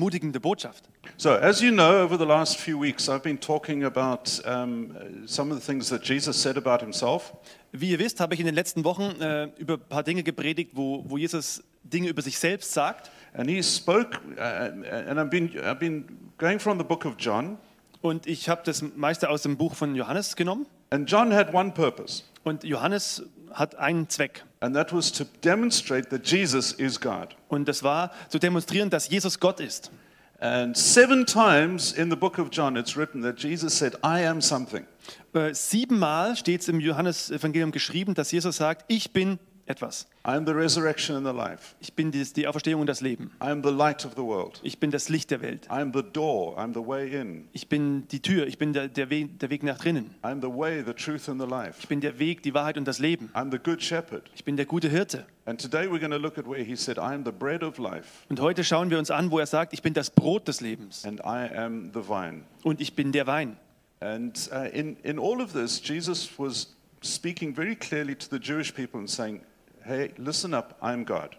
ermutigende Botschaft. So, as you know, over the last few weeks, I've been talking about um, some of the things that Jesus said about himself. Wie ihr wisst, habe ich in den letzten Wochen äh, über ein paar Dinge gepredigt, wo, wo Jesus Dinge über sich selbst sagt. And he spoke, uh, and I've been, I've been going from the book of John. Und ich habe das meiste aus dem Buch von Johannes genommen. And John had one purpose, Und Johannes hat einen Zweck. And that was to demonstrate that Jesus is God. Und das war zu demonstrieren, dass Jesus Gott ist. And seven times in the book of John, it's written that Jesus said, I am something. Äh, siebenmal steht es im Johannesevangelium geschrieben, dass Jesus sagt, ich bin etwas. Ich bin die, die Auferstehung und das Leben. Ich bin das Licht der Welt. Ich bin die Tür. Ich bin der, der, Weg, der Weg nach drinnen. Ich bin der Weg, die Wahrheit und das Leben. Ich bin der gute Hirte. Und heute schauen wir uns an, wo er sagt, ich bin das Brot des Lebens und ich bin der Wein. And uh, in, in all of this, Jesus was speaking very clearly to the Jewish people and saying, Hey, listen up, I'm God.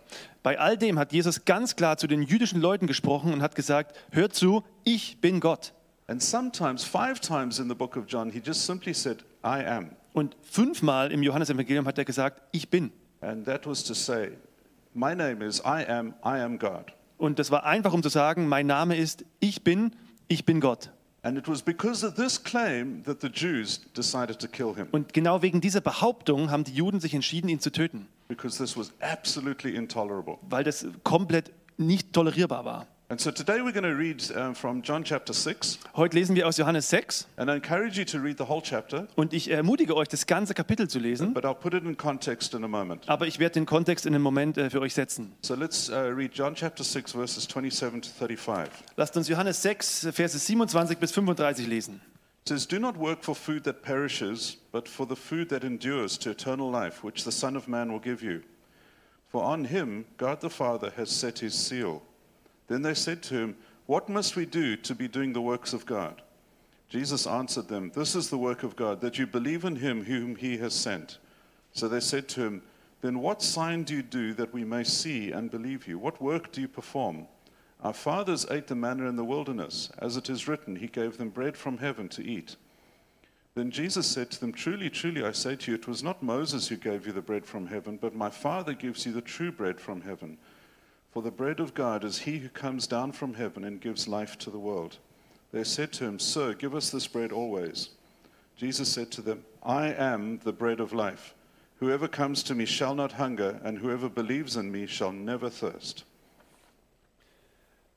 Bei all dem hat Jesus ganz klar zu den jüdischen Leuten gesprochen und hat gesagt, hört zu, ich bin Gott. And sometimes, five times in the book of John, he just simply said, I am. Und fünfmal im Johannesevangelium hat er gesagt, ich bin. And that was to say, My name is I am, I am God. Und das war einfach, um zu sagen, mein Name ist, ich bin, ich bin Gott. And it was because of this claim that the Jews decided to kill him, Und genau wegen dieser Behauptung haben die Juden sich entschieden, ihn zu töten, because this was absolutely intolerable. weil das komplett nicht tolerierbar war. And so today we're going to read uh, from John chapter 6, Heute lesen wir aus Johannes 6 and I encourage you to read the whole chapter, und ich ermutige euch, das ganze Kapitel zu lesen, but I'll put it in context in a moment. aber ich werde den Kontext in einem Moment äh, für euch setzen. So let's uh, read John chapter 6, verses 27 to 35. Lasst uns Johannes 6, Verse 27 bis 35 lesen. It says, Do not work for food that perishes, but for the food that endures to eternal life, which the Son of Man will give you. For on him God the Father has set his seal. Then they said to him, What must we do to be doing the works of God? Jesus answered them, This is the work of God, that you believe in him whom he has sent. So they said to him, Then what sign do you do that we may see and believe you? What work do you perform? Our fathers ate the manna in the wilderness. As it is written, He gave them bread from heaven to eat. Then Jesus said to them, Truly, truly, I say to you, it was not Moses who gave you the bread from heaven, but my Father gives you the true bread from heaven. For the bread of God is he who comes down from heaven and gives life to the world. They said to him, Sir, give us this bread always. Jesus said to them, I am the bread of life. Whoever comes to me shall not hunger, and whoever believes in me shall never thirst.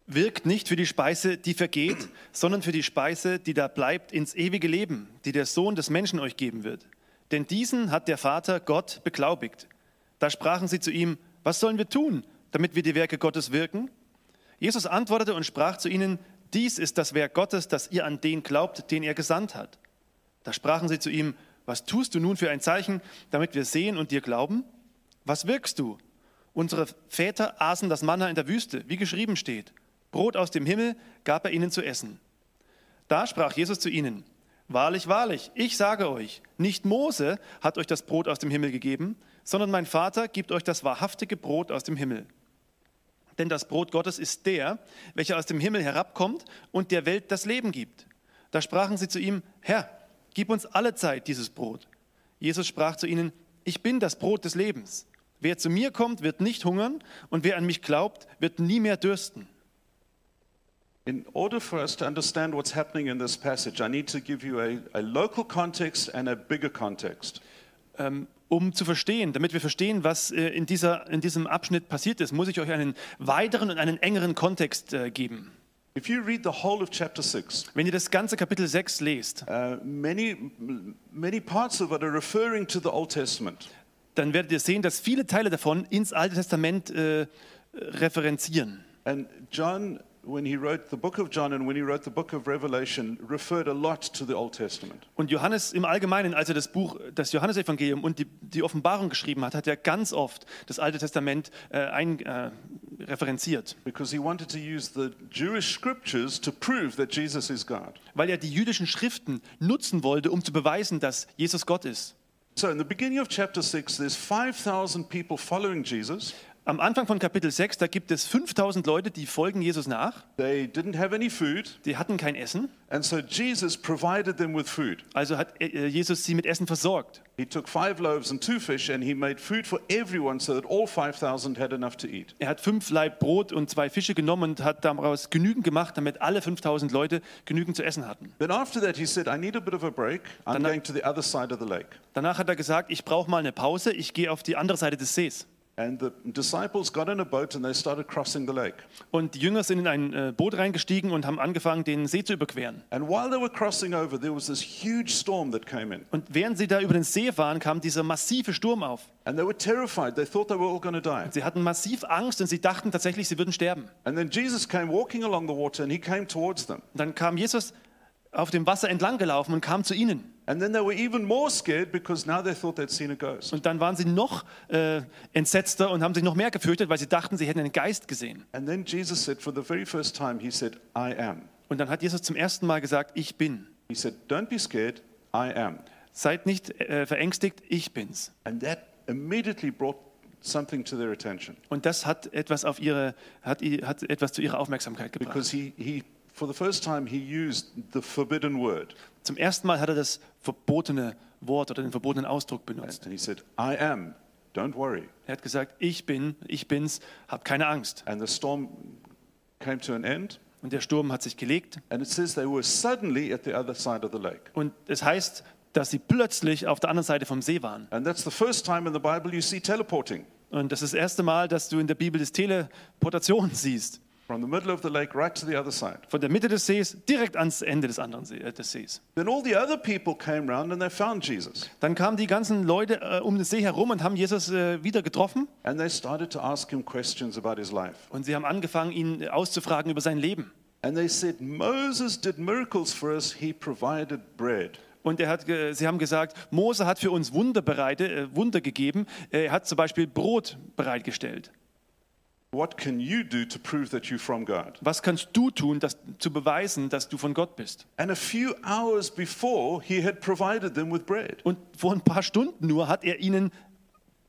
Wirkt nicht für die Speise, die vergeht, sondern für die Speise, die da bleibt ins ewige Leben, die der Sohn des Menschen euch geben wird. Denn diesen hat der Vater Gott beglaubigt. Da sprachen sie zu ihm, was sollen wir tun, damit wir die Werke Gottes wirken? Jesus antwortete und sprach zu ihnen, dies ist das Werk Gottes, dass ihr an den glaubt, den er gesandt hat. Da sprachen sie zu ihm, was tust du nun für ein Zeichen, damit wir sehen und dir glauben? Was wirkst du? Unsere Väter aßen das Manna in der Wüste, wie geschrieben steht. Brot aus dem Himmel gab er ihnen zu essen. Da sprach Jesus zu ihnen, Wahrlich, wahrlich, ich sage euch, nicht Mose hat euch das Brot aus dem Himmel gegeben, sondern mein Vater gibt euch das wahrhaftige Brot aus dem Himmel. Denn das Brot Gottes ist der, welcher aus dem Himmel herabkommt und der Welt das Leben gibt. Da sprachen sie zu ihm, Herr, gib uns alle Zeit dieses Brot. Jesus sprach zu ihnen, ich bin das Brot des Lebens. Wer zu mir kommt, wird nicht hungern und wer an mich glaubt, wird nie mehr dürsten. In order for us to understand what's happening in this passage, I need to give you a, a local context and a bigger context. Ähm, um zu verstehen, damit wir verstehen, was äh, in, dieser, in diesem Abschnitt passiert ist, muss ich euch einen weiteren und einen engeren Kontext äh, geben. If you read the whole of chapter 6, Wenn ihr das ganze Kapitel 6 lest, uh, many, many parts of it are referring to the Old Testament. dann werdet ihr sehen, dass viele Teile davon ins Alte Testament äh, referenzieren. And John, when he wrote the book of John and when he wrote the book of Revelation, referred a lot to the Old Testament. Und Johannes im Allgemeinen, als er das Buch, das Johannesevangelium und die, die Offenbarung geschrieben hat, hat er ganz oft das Alte Testament äh, ein, äh, referenziert, Because he wanted to use the Jewish scriptures to prove that Jesus is God. weil er die jüdischen Schriften nutzen wollte, um zu beweisen, dass Jesus Gott ist. So, in the beginning of chapter 6, there's 5,000 people following Jesus, Am Anfang von Kapitel 6, da gibt es 5000 Leute, die folgen Jesus nach. They didn't have any food, Die hatten kein Essen, and so Jesus provided them with food. also hat äh, Jesus sie mit Essen versorgt. He took five loaves and two fish, and he made food for everyone so that all 5,000 had enough to eat. Er hat fünf Laib Brot und zwei Fische genommen und hat daraus genügend gemacht, damit alle 5000 Leute genügend zu essen hatten. Then after that, he said, I need a bit of a break. I'm Danach- going to the other side of the lake. Danach hat er gesagt, ich brauche mal eine Pause, ich gehe auf die andere Seite des Sees. And the disciples got in a boat and they started crossing the lake. Und die Jünger sind in ein äh, Boot reingestiegen und haben angefangen, den See zu überqueren. And while they were crossing over, there was this huge storm that came in. Und während sie da über den See fahren, kam dieser massive Sturm auf. And they were terrified. They thought they were all going to die. Sie hatten massiv Angst und sie dachten tatsächlich, sie würden sterben. And then Jesus came walking along the water and he came towards them. Und dann kam Jesus auf dem Wasser entlang gelaufen und kam zu ihnen. And then they were even more scared because now they thought they'd seen a ghost. Und dann waren sie noch äh, entsetzter und haben sich noch mehr gefürchtet, weil sie dachten, sie hätten einen Geist gesehen. And then Jesus said, for the very first time, he said, I am. Und dann hat Jesus zum ersten Mal gesagt, ich bin. He said, Don't be scared, I am. Seid nicht äh, verängstigt, ich bin's. And that immediately brought something to their attention Und das hat etwas, auf ihre, hat, hat etwas zu ihrer Aufmerksamkeit gebracht. because he, he, for the first time, he used the forbidden word. Zum ersten Mal hat er das verbotene Wort oder den verbotenen Ausdruck benutzt. And he said, I am, don't worry. Er hat gesagt, ich bin, ich bin's, hab keine Angst. And the storm came to an end. Und der Sturm hat sich gelegt. And it says they were suddenly at the other side of the lake. Und es heißt, dass sie plötzlich auf der anderen Seite vom See waren. And that's the first time in the Bible you see teleporting Und das ist das erste Mal, dass du in der Bibel das Teleportation siehst. From the middle of the lake right to the other side. Von der Mitte des Sees direkt ans Ende des anderen See, äh, des Sees. Then all the other people came round and they found Jesus. Dann kamen die ganzen Leute äh, um den See herum und haben Jesus äh, wieder getroffen. And they started to ask him questions about his life. Und sie haben angefangen, ihn auszufragen über sein Leben. And they said, Moses did miracles for us, he provided bread. Und er hat, sie haben gesagt, Mose hat für uns Wunder, bereite, äh, Wunder gegeben. Er hat zum Beispiel Brot bereitgestellt. Was kannst du tun, das, zu beweisen, dass du von Gott bist? And a few hours before, he had provided them with bread. Und vor ein paar Stunden nur hat er ihnen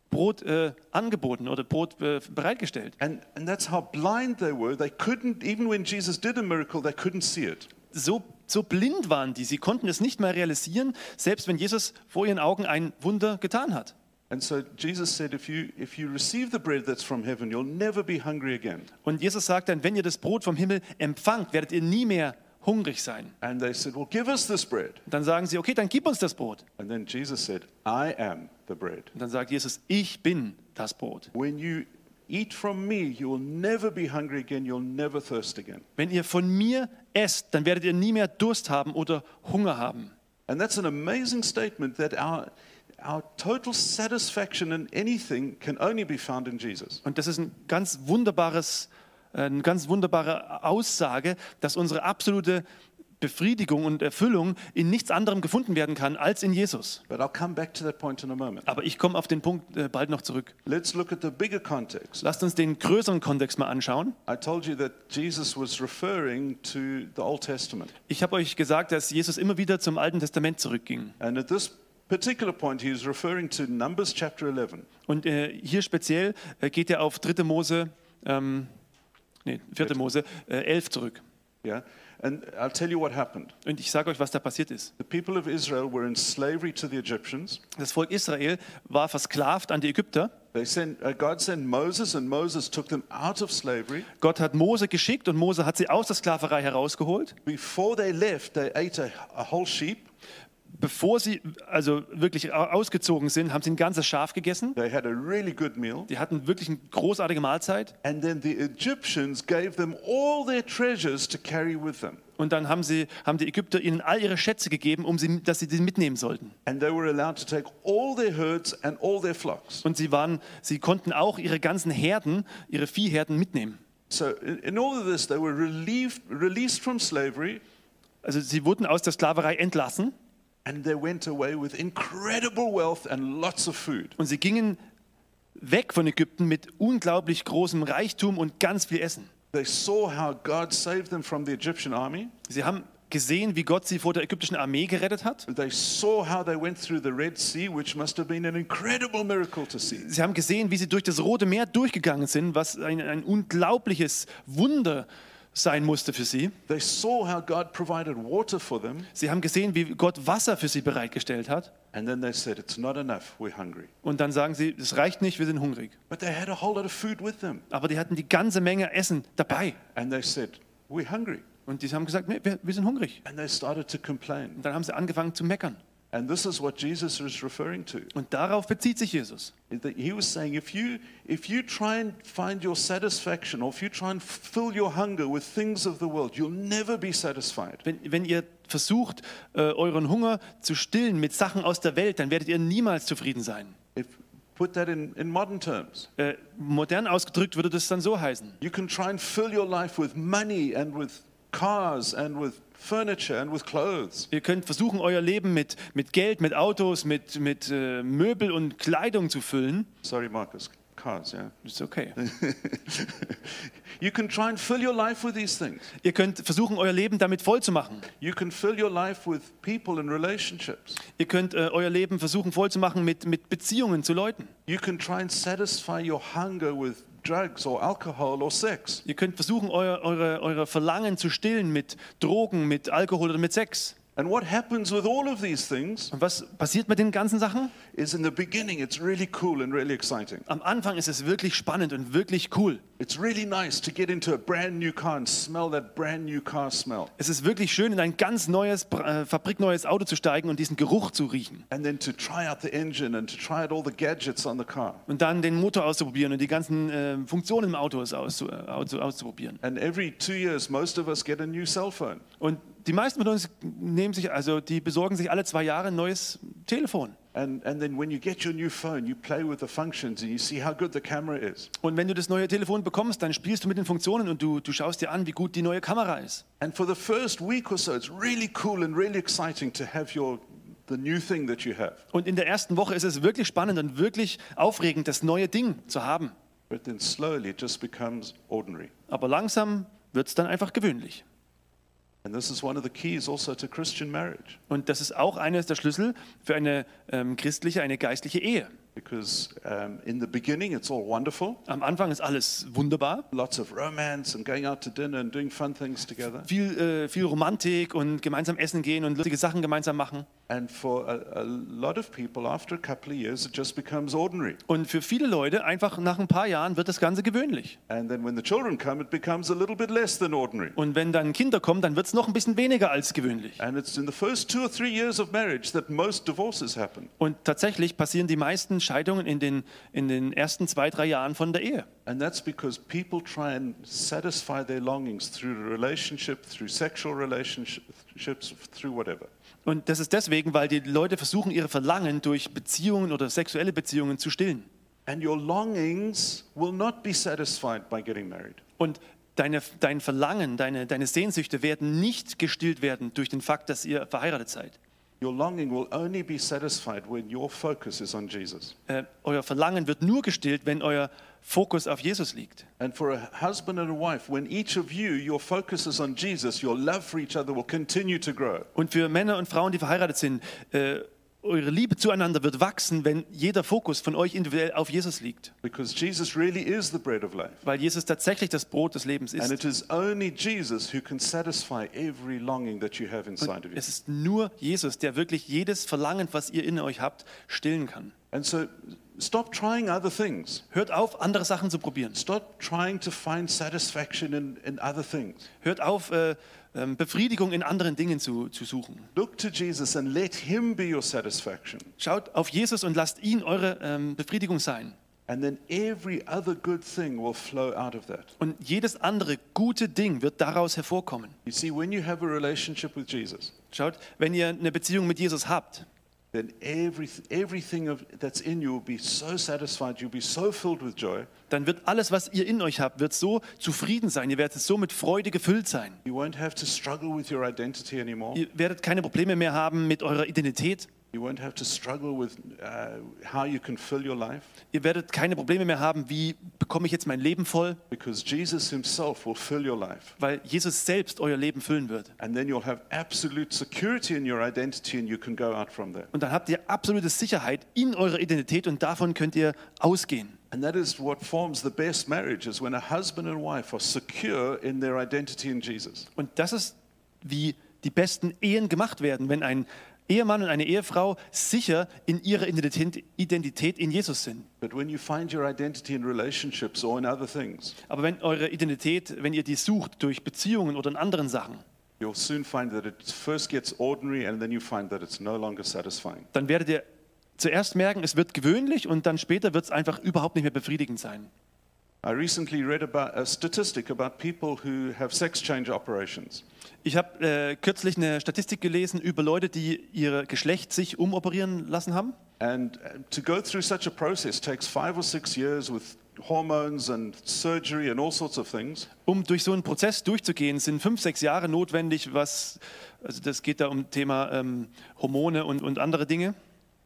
Brot äh, angeboten oder Brot äh, bereitgestellt. And, and that's how blind they were. They couldn't, even when Jesus did a miracle, they couldn't see it. So, so blind waren die, sie konnten es nicht mehr realisieren, selbst wenn Jesus vor ihren Augen ein Wunder getan hat. And so Jesus said, if you, if you receive the bread that's from heaven, you'll never be hungry again. Und Jesus sagt dann, wenn ihr das Brot vom Himmel empfangt, werdet ihr nie mehr hungrig sein. And they said, Well, give us this bread. Dann sagen sie, okay, dann gib uns das Brot. And then Jesus said, I am the bread. Und dann sagt Jesus, ich bin das Brot. When you eat from me, you will never be hungry again, you'll never thirst again. Wenn ihr von mir esst, dann werdet ihr nie mehr Durst haben oder Hunger haben. And that's an amazing statement that our, our total satisfaction in anything can only be found in Jesus. Und das ist ein ganz wunderbares, äh, eine ganz wunderbare Aussage, dass unsere absolute Befriedigung und Erfüllung in nichts anderem gefunden werden kann als in Jesus. But I'll come back to that point in a moment. Aber ich komme auf den Punkt äh, bald noch zurück. Let's look at the bigger context. Lasst uns den größeren Kontext mal anschauen. I told you that Jesus was referring to the Old Testament. Ich habe euch gesagt, dass Jesus immer wieder zum Alten Testament zurückging. And at this particular point, he is referring to Numbers chapter 11. Und äh, hier speziell äh, geht er auf 3. Mose, ähm, nee, 4. Mose äh, 11 zurück. Yeah? And I'll tell you what happened. Und ich sage euch, was da passiert ist. The people of Israel were in slavery to the Egyptians. Das Volk Israel war versklavt an die Ägypter. They sent, uh, God sent Moses, and Moses took them out of slavery. Gott hat Mose geschickt und Mose hat sie aus der Sklaverei herausgeholt. Before they left, they ate a, a whole sheep. Bevor sie also wirklich au- ausgezogen sind, haben sie ein ganzes Schaf gegessen. They had a really good meal. Die hatten wirklich eine großartige Mahlzeit. And then the Egyptians gave them all their treasures to carry with them. Und dann haben, sie, haben die Ägypter ihnen all ihre Schätze gegeben, um sie, dass sie die mitnehmen sollten. Und sie, waren, sie konnten auch ihre ganzen Herden, ihre Viehherden mitnehmen. So, in, in all of this, they were relieved, released from slavery Also sie wurden aus der Sklaverei entlassen and they went away with incredible wealth and lots of food. und sie gingen weg von Ägypten mit unglaublich großem Reichtum und ganz viel Essen. They saw how God saved them from the Egyptian army. Sie haben gesehen, wie Gott sie vor der ägyptischen Armee gerettet hat. They saw how they went through the Red Sea, which must have been an incredible miracle to see. Sie haben gesehen, wie sie durch das Rote Meer durchgegangen sind, was ein, ein unglaubliches Wunder sein musste für sie. They saw how God provided water for them, Sie haben gesehen, wie Gott Wasser für sie bereitgestellt hat. and then they said, It's not enough, we're hungry. Und dann sagen sie, es reicht nicht, wir sind hungrig. But they had a whole lot of food with them, Aber die hatten die ganze Menge Essen dabei. and they said, We're hungry. Und die haben gesagt, nee, wir, wir sind hungrig. And they started to complain. Und dann haben sie angefangen zu meckern. And this is what Jesus is referring to. Und darauf bezieht sich Jesus. He was saying, if you, if you try and find your satisfaction, or if you try and fill your hunger with things of the world, you'll never be satisfied. Wenn, wenn ihr versucht, äh, euren Hunger zu stillen mit Sachen aus der Welt, dann werdet ihr niemals zufrieden sein. If, put that in, in modern terms. Äh, modern ausgedrückt würde das dann so heißen. You can try and fill your life with money and with cars and with furniture and with clothes. Ihr könnt versuchen, euer Leben mit, mit Geld, mit Autos, mit, mit äh, Möbel und Kleidung zu füllen. Sorry, Marcus. Cars, yeah. Ist okay. you can try and fill your life with these things. Ihr könnt versuchen, euer Leben damit voll zu machen. You can fill your life with people and relationships. Ihr könnt äh, euer Leben versuchen, voll zu machen mit, mit Beziehungen zu Leuten. You can try and satisfy your hunger with drugs or alcohol or sex. Ihr könnt versuchen, euer, eure, eure Verlangen zu stillen mit Drogen, mit Alkohol oder mit Sex. And what happens with all of these things Und was passiert mit den ganzen Sachen? is in the beginning it's really cool and really exciting. Am Anfang ist es wirklich spannend und wirklich cool. It's really nice to get into a brand new car and smell that brand new car smell. Es ist wirklich schön, in ein ganz neues, äh, fabrikneues Auto zu steigen und diesen Geruch zu riechen. And then to try out the engine and to try out all the gadgets on the car. Und dann den Motor auszuprobieren und die ganzen äh, Funktionen im Auto auszu, äh, auszu, auszuprobieren. And every two years, most of us get a new cell phone. Und die meisten von uns nehmen sich, also die besorgen sich alle zwei Jahre ein neues Telefon. And, and then when you get your new phone, you play with the functions and you see how good the camera is. Und wenn du das neue Telefon bekommst, dann spielst du mit den Funktionen und du, du schaust dir an, wie gut die neue Kamera ist. And for the first week or so, it's really cool and really exciting to have your the new thing that you have. Und in der ersten Woche ist es wirklich spannend und wirklich aufregend, das neue Ding zu haben. But then slowly it just becomes ordinary. Aber langsam wird es dann einfach gewöhnlich. Und das ist auch eines der Schlüssel für eine ähm, christliche, eine geistliche Ehe. Because um, in the beginning it's all wonderful, Am Anfang ist alles wunderbar, lots of romance and going out to dinner and doing fun things together. viel, äh, viel Romantik und gemeinsam essen gehen und lustige Sachen gemeinsam machen. And for a, a lot of people, after a couple of years, it just becomes ordinary. Und für viele Leute, einfach nach ein paar Jahren, wird das Ganze gewöhnlich. And then when the children come, it becomes a little bit less than ordinary. Und wenn dann Kinder kommen, dann wird es noch ein bisschen weniger als gewöhnlich. And it's in the first two or three years of marriage that most divorces happen. Und tatsächlich passieren die meisten Scheidungen in den, in den ersten zwei, drei Jahren von der Ehe. And that's because people try and satisfy their longings through relationship, through sexual relationships, through whatever. Und das ist deswegen, weil die Leute versuchen, ihre Verlangen durch Beziehungen oder sexuelle Beziehungen zu stillen. And your longings will not be satisfied by getting married. Und deine, dein Verlangen, deine, deine Sehnsüchte werden nicht gestillt werden durch den Fakt, dass ihr verheiratet seid. Your longing will only be satisfied when your focus is on Jesus. Äh, euer Verlangen wird nur gestillt, wenn euer Fokus auf Jesus liegt. And for a husband and a wife, when each of you, your focus is on Jesus, your love for each other will continue to grow. Und für Männer und Frauen, die verheiratet sind, äh, eure Liebe zueinander wird wachsen, wenn jeder Fokus von euch individuell auf Jesus liegt. Because Jesus really is the bread of life. Weil Jesus tatsächlich das Brot des Lebens And ist. it is only Jesus who can satisfy every longing that you have inside of you. Es ist nur Jesus, der wirklich jedes Verlangen, was ihr in euch habt, stillen kann. And so stop trying other things. Hört auf, andere Sachen zu probieren. Stop trying to find satisfaction in, in other things. Hört auf, äh, Befriedigung in anderen Dingen zu, zu suchen. Look to Jesus and let Him be your satisfaction. Schaut auf Jesus und lasst ihn eure ähm, Befriedigung sein. And then every other good thing will flow out of that. Und jedes andere gute Ding wird daraus hervorkommen. You see, when you have a relationship with Jesus, Schaut, wenn ihr eine Beziehung mit Jesus habt, then every, everything of, that's in you will be so satisfied, you'll be so filled with joy, dann wird alles, was ihr in euch habt, wird so zufrieden sein. Ihr werdet so mit Freude gefüllt sein. you won't have to struggle with your identity anymore. Ihr werdet keine Probleme mehr haben mit eurer Identität. You won't have to struggle with uh, how you can fill your life Ihr werdet keine Probleme mehr haben, wie bekomme ich jetzt mein Leben voll, because Jesus Himself will fill your life. weil Jesus selbst euer Leben füllen wird. And then you'll have absolute security in your identity and you can go out from there. Und dann habt ihr absolute Sicherheit in eurer Identität und davon könnt ihr ausgehen. And that is what forms the best marriage is when a husband and wife are secure in their identity in Jesus. Und das ist, wie die besten Ehen gemacht werden, wenn ein Ehemann und eine Ehefrau sicher in ihrer Identität in Jesus sind. Aber wenn eure Identität, wenn ihr die sucht durch Beziehungen oder in anderen Sachen, you'll soon find that it first gets ordinary and then you find that it's no longer satisfying. dann werdet ihr zuerst merken, es wird gewöhnlich und dann später wird es einfach überhaupt nicht mehr befriedigend sein. I recently read about a statistic about people who have sex change operations. Ich habe äh, kürzlich eine Statistik gelesen über Leute, die ihr Geschlecht sich umoperieren lassen haben. And uh, to go through such a process takes five or six years with hormones and surgery and all sorts of things. Um durch so einen Prozess durchzugehen, sind fünf, sechs Jahre notwendig, was, also das geht da um Thema ähm, Hormone und, und andere Dinge.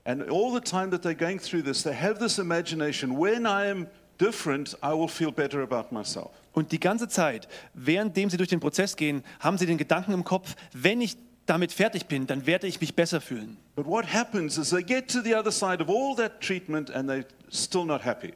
And all the time that they're going through this, they have this imagination when I am different, I will feel better about myself. Und die ganze Zeit, währenddem sie durch den Prozess gehen, haben sie den Gedanken im Kopf, wenn ich damit fertig bin, dann werde ich mich besser fühlen. But what happens is they get to the other side of all that treatment and they're still not happy.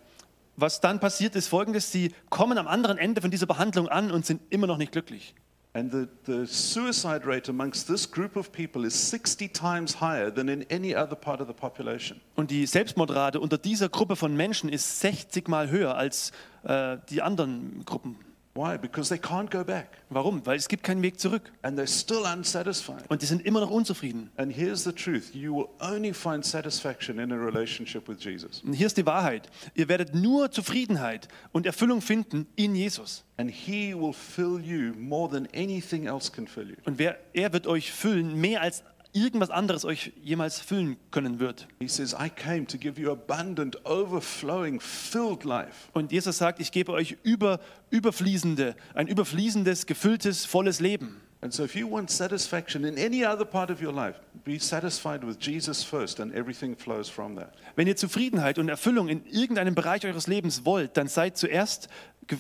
Was dann passiert, ist folgendes, sie kommen am anderen Ende von dieser Behandlung an und sind immer noch nicht glücklich. And the, the suicide rate amongst this group of people is 60 times higher than in any other part of the population. Und die Selbstmordrate unter dieser Gruppe von Menschen ist 60 Mal höher als äh, die anderen Gruppen. Why? Because they can't go back Warum? Weil es gibt keinen Weg zurück. and they're still unsatisfied. Und die sind immer noch unzufrieden. And here's the truth you will only find satisfaction in a relationship with Jesus. Und hier ist die Wahrheit. Ihr werdet nur Zufriedenheit und Erfüllung finden in Jesus. And He will fill you more than anything else can fill you. Und wer, er wird euch füllen, mehr als irgendwas anderes euch jemals füllen können wird. He says, I came to give you abundant, overflowing, filled life. Und Jesus sagt, ich gebe euch über, überfließende, ein überfließendes, gefülltes, volles Leben. And so, if you want satisfaction in any other part of your life, be satisfied with Jesus first, and everything flows from that. Wenn ihr Zufriedenheit und Erfüllung in irgendeinem Bereich eures Lebens wollt, dann seid zuerst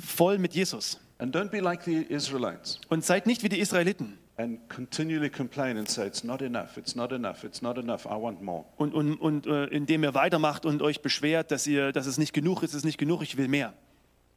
voll mit Jesus. And don't be like the Israelites Und seid nicht wie die Israeliten and continually complain and say, It's not enough, it's not enough, it's not enough, I want more. und, und, und äh, indem ihr weitermacht und euch beschwert, dass, ihr, dass es nicht genug ist, es ist nicht genug, ich will mehr.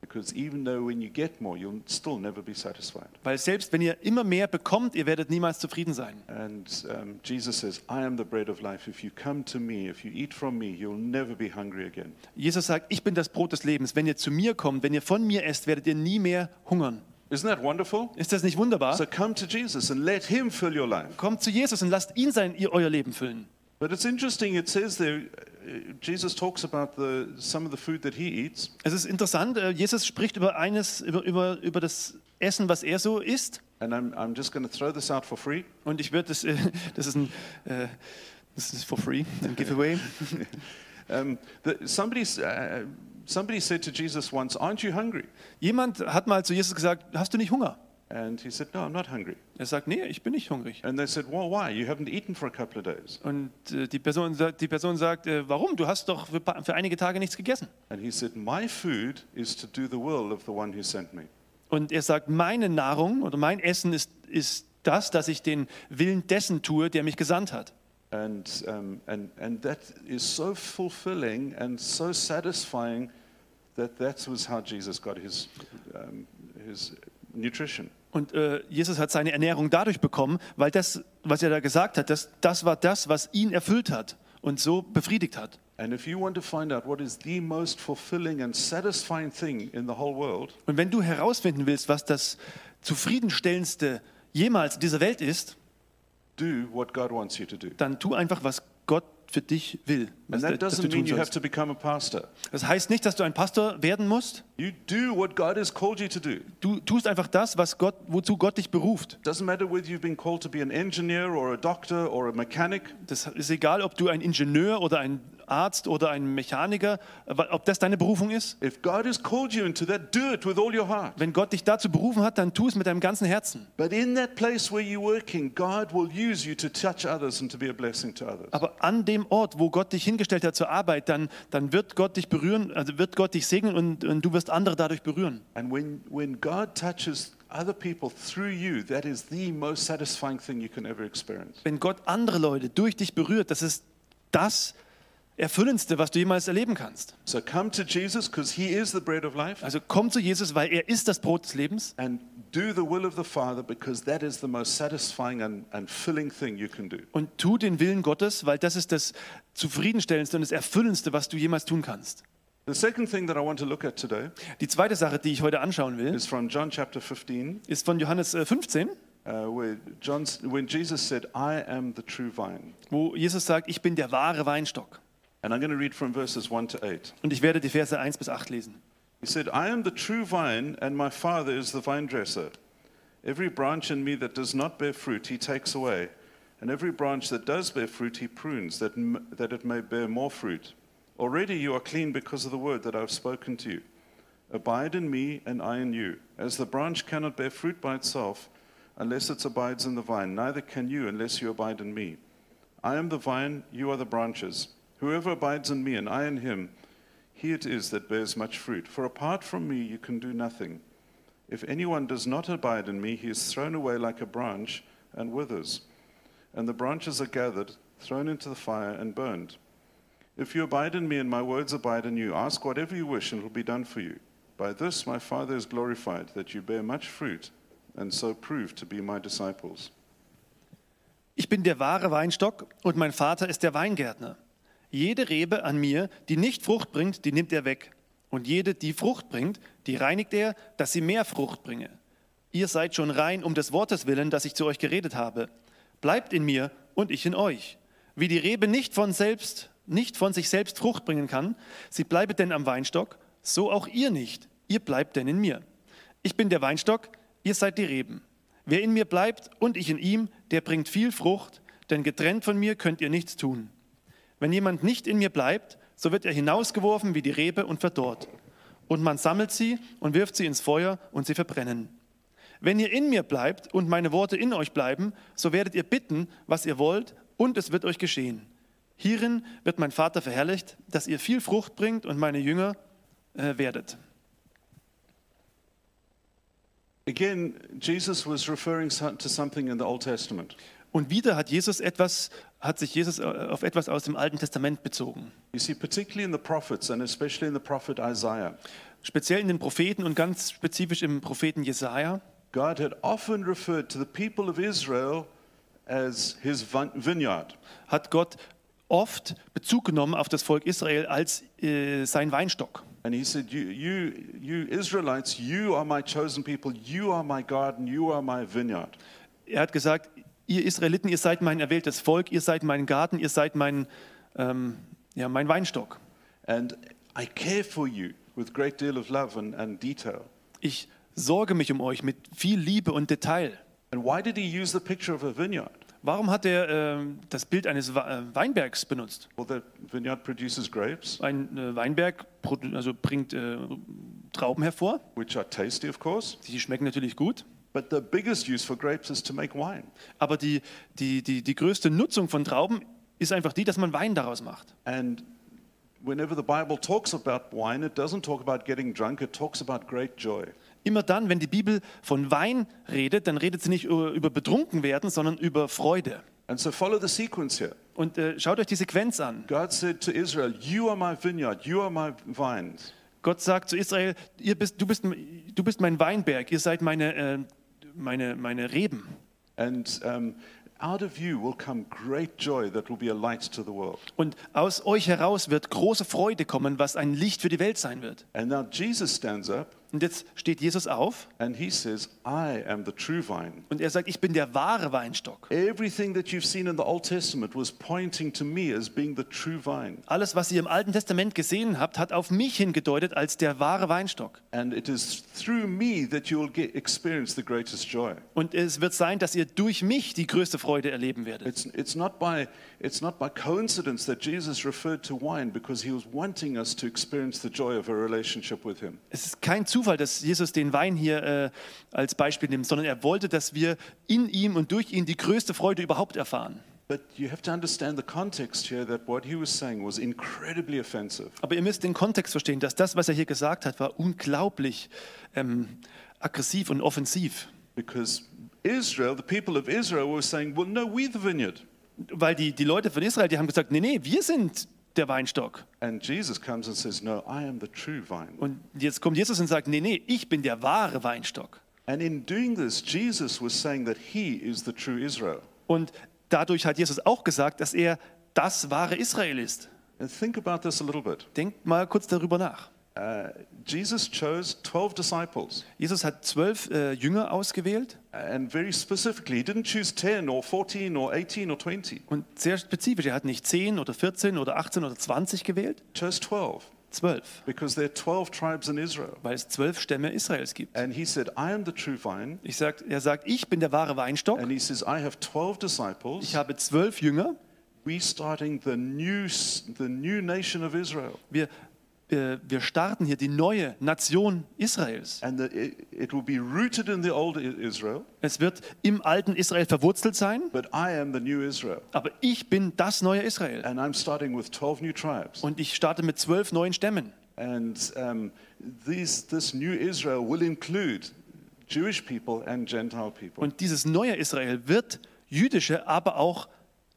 Because even though when you get more, you'll still never be satisfied. Weil selbst wenn ihr immer mehr bekommt, ihr werdet niemals zufrieden sein. And um, Jesus says, I am the bread of life. If you come to me, if you eat from me, you'll never be hungry again. Jesus sagt, ich bin das Brot des Lebens. Wenn ihr zu mir kommt, wenn ihr von mir esst, werdet ihr nie mehr hungern. Isn't that wonderful? Ist das nicht wunderbar? So come to Jesus and let him fill your life. Kommt zu Jesus und lasst ihn sein, ihr euer Leben füllen. But it's interesting, it says there, uh, Jesus talks about the, some of the food that he eats. Es ist interessant, äh, Jesus spricht über eines, über, über, über das Essen, was er so isst. And I'm, I'm just going to throw this out for free. Und ich würde das, äh, das ist ein, äh, das ist for free, ein Giveaway. Um, the, somebody's, uh, somebody said to Jesus once, Aren't you hungry? Jemand hat mal zu Jesus gesagt, hast du nicht Hunger? And he said, No, I'm not hungry. Er sagt, nee, ich bin nicht hungrig. And they said, Well, why? You haven't eaten for a couple of days. Und äh, die, Person sagt, die Person sagt, äh, warum? Du hast doch für, für einige Tage nichts gegessen. And he said, My food is to do the will of the one who sent me. Und er sagt, meine Nahrung oder mein Essen ist, ist das, dass ich den Willen dessen tue, der mich gesandt hat. And, um, and, and that is so fulfilling and so satisfying that that was how Jesus got his, um, his nutrition. Und äh, Jesus hat seine Ernährung dadurch bekommen, weil das, was er da gesagt hat, das, das war das, was ihn erfüllt hat und so befriedigt hat. And if you want to find out what is the most fulfilling and satisfying thing in the whole world, Und wenn du herausfinden willst, was das zufriedenstellendste jemals in dieser Welt ist, do what God wants you to do. dann tu einfach, was Gott für dich will. Was And that dass du doesn't tun mean you have sollst. to become a pastor. Das heißt nicht, dass du ein Pastor werden musst. You do what God has called you to do. Du tust einfach das, was Gott, wozu Gott dich beruft. Doesn't matter whether you've been called to be an engineer or a doctor or a mechanic. Das ist egal, ob du ein Ingenieur oder ein Arzt oder ein Mechaniker, ob das deine Berufung ist. If God has called you into that, do it with all your heart. Wenn Gott dich dazu berufen hat, dann tu es mit deinem ganzen Herzen. But in that place where you're working, God will use you to touch others and to be a blessing to others. Aber an dem Ort, wo Gott dich hingestellt hat zur Arbeit, dann, dann wird Gott dich berühren, also wird Gott dich segnen und, und du wirst andere dadurch berühren. And when, when God touches other people through you, that is the most satisfying thing you can ever experience. Wenn Gott andere Leute durch dich berührt, das ist das Erfüllendste, was du jemals erleben kannst. So come to Jesus because he is the bread of life Also komm zu Jesus, weil er ist das Brot des Lebens and do the will of the Father because that is the most satisfying and, and filling thing you can do. und tu den Willen Gottes, weil das ist das zufriedenstellendste und das erfüllendste, was du jemals tun kannst. The second thing that I want to look at today Die zweite Sache, die ich heute anschauen will, is from John chapter 15, ist von Johannes äh, 15, uh, where John's, when Jesus said, I am the true vine. wo Jesus sagt, ich bin der wahre Weinstock. And I'm going to read from verses 1 to 8. Und ich werde die Verse 1 bis 8 lesen. He said, I am the true vine, and my Father is the vine dresser. Every branch in me that does not bear fruit, he takes away. And every branch that does bear fruit, he prunes, that, that it may bear more fruit. Already you are clean because of the word that I have spoken to you. Abide in me, and I in you. As the branch cannot bear fruit by itself unless it abides in the vine, neither can you unless you abide in me. I am the vine, you are the branches. Whoever abides in me, and I in him, he it is that bears much fruit. For apart from me, you can do nothing. If anyone does not abide in me, he is thrown away like a branch and withers. And the branches are gathered, thrown into the fire, and burned. If you abide in me and my words abide in you, ask whatever you wish, and it will be done for you. By this my Father is glorified, that you bear much fruit, and so prove to be my disciples. Ich bin der wahre Weinstock und mein Vater ist der Weingärtner. Jede Rebe an mir, die nicht Frucht bringt, die nimmt er weg. Und jede, die Frucht bringt, die reinigt er, dass sie mehr Frucht bringe. Ihr seid schon rein um des Wortes willen, das ich zu euch geredet habe. Bleibt in mir und ich in euch. Wie die Rebe nicht von selbst, nicht von sich selbst Frucht bringen kann, sie bleibe denn am Weinstock, so auch ihr nicht. Ihr bleibt denn in mir. Ich bin der Weinstock, ihr seid die Reben. Wer in mir bleibt und ich in ihm, der bringt viel Frucht, denn getrennt von mir könnt ihr nichts tun. Wenn jemand nicht in mir bleibt, so wird er hinausgeworfen wie die Rebe und verdorrt. Und man sammelt sie und wirft sie ins Feuer und sie verbrennen. Wenn ihr in mir bleibt und meine Worte in euch bleiben, so werdet ihr bitten, was ihr wollt, und es wird euch geschehen. Hierin wird mein Vater verherrlicht, dass ihr viel Frucht bringt und meine Jünger äh, werdet. Again, Jesus was referring to something in the Old Testament. Und wieder hat Jesus etwas, hat sich Jesus äh, auf etwas aus dem Alten Testament bezogen. You see, particularly in the prophets, and especially in the prophet Isaiah, Speziell in den Propheten und ganz spezifisch im Propheten Jesaja God had often referred to the people of Israel as his vine- vineyard. hat Gott oft Bezug genommen auf das Volk Israel als äh, sein Weinstock. And he said, you, you, you Israelites, you are my chosen people, you are my garden, you are my vineyard. Er hat gesagt, ihr Israeliten, ihr seid mein erwähltes Volk, ihr seid mein Garten, ihr seid mein, ähm, ja, mein Weinstock. And I care for you with great deal of love and, and detail. Ich sorge mich um euch mit viel Liebe und Detail. And why did he use the picture of a vineyard? Warum hat er ähm, das Bild eines äh, Weinbergs benutzt? Well, the vineyard produces grapes, Ein äh, Weinberg also bringt äh, Trauben hervor, which are tasty, of course. die schmecken natürlich gut. But the biggest use for grapes is to make wine. Aber die, die, die, die größte Nutzung von Trauben ist einfach die, dass man Wein daraus macht. And whenever the Bible talks about wine, it doesn't talk about getting drunk, it talks about great joy. Immer dann, wenn die Bibel von Wein redet, dann redet sie nicht über betrunken werden, sondern über Freude. And so follow the sequence here. Und äh, schaut euch die Sequenz an. God said to Israel, You are my vineyard, you are my vines. Gott sagt zu Israel, ihr bist, du, bist, du bist mein Weinberg, ihr seid meine, äh, meine, meine Reben. And um, out of you will come great joy that will be a light to the world. Und aus euch heraus wird große Freude kommen, was ein Licht für die Welt sein wird. And now Jesus stands up Und jetzt steht Jesus auf and he says, I am the true vine. und er sagt, ich bin der wahre Weinstock. Everything that you've seen in the Old Testament was pointing to me as being the true vine. Alles, was ihr im Alten Testament gesehen habt, hat auf mich hingedeutet als der wahre Weinstock. And it is through me that you will get, experience the greatest joy. Und es wird sein, dass ihr durch mich die größte Freude erleben werdet. It's, it's, not by, it's not by coincidence that Jesus referred to wine because he was wanting us to experience the joy of a relationship with him. Es ist kein Zufall, dass Jesus den Wein hier äh, als Beispiel nimmt, sondern er wollte, dass wir in ihm und durch ihn die größte Freude überhaupt erfahren. But you have to understand the context here that what he was saying was incredibly offensive. Aber ihr müsst den Kontext verstehen, dass das, was er hier gesagt hat, war unglaublich ähm, aggressiv und offensiv. Because Israel, the people of Israel, were saying, Well, no, we the vineyard. Weil die, die Leute von Israel, die haben gesagt, nee, nee, wir sind der Weinstock. And Jesus comes and says, No, I am the true vine. Und jetzt kommt Jesus und sagt, nee, nee, ich bin der wahre Weinstock. And in doing this, Jesus was saying that he is the true Israel. Und dadurch hat Jesus auch gesagt, dass er das wahre Israel ist. And think about this a little bit. Denkt mal kurz darüber nach. Uh, Jesus chose 12 disciples. Jesus hat zwölf äh, Jünger ausgewählt And very specifically, he didn't choose 10 or 14 or 18 or 20. und sehr spezifisch. Er hat nicht 10 oder 14 oder 18 oder 20 gewählt, chose 12 zwölf, because there are 12 tribes in Israel. weil es zwölf Stämme Israels gibt. And he said, I am the true vine. Ich sag, er sagt, ich bin der wahre Weinstock. And he says, I have 12 disciples. Ich habe zwölf Jünger. We starting the new, the new nation of Israel. Wir, wir starten hier die neue Nation Israels. And the, it, it will be rooted in the old I- Israel, Es wird im alten Israel verwurzelt sein, but I am the new Israel. aber ich bin das neue Israel. And I'm starting with 12 new tribes. Und ich starte mit zwölf neuen Stämmen. And um, these, this new Israel will include Jewish people and Gentile people. Und dieses neue Israel wird jüdische, aber auch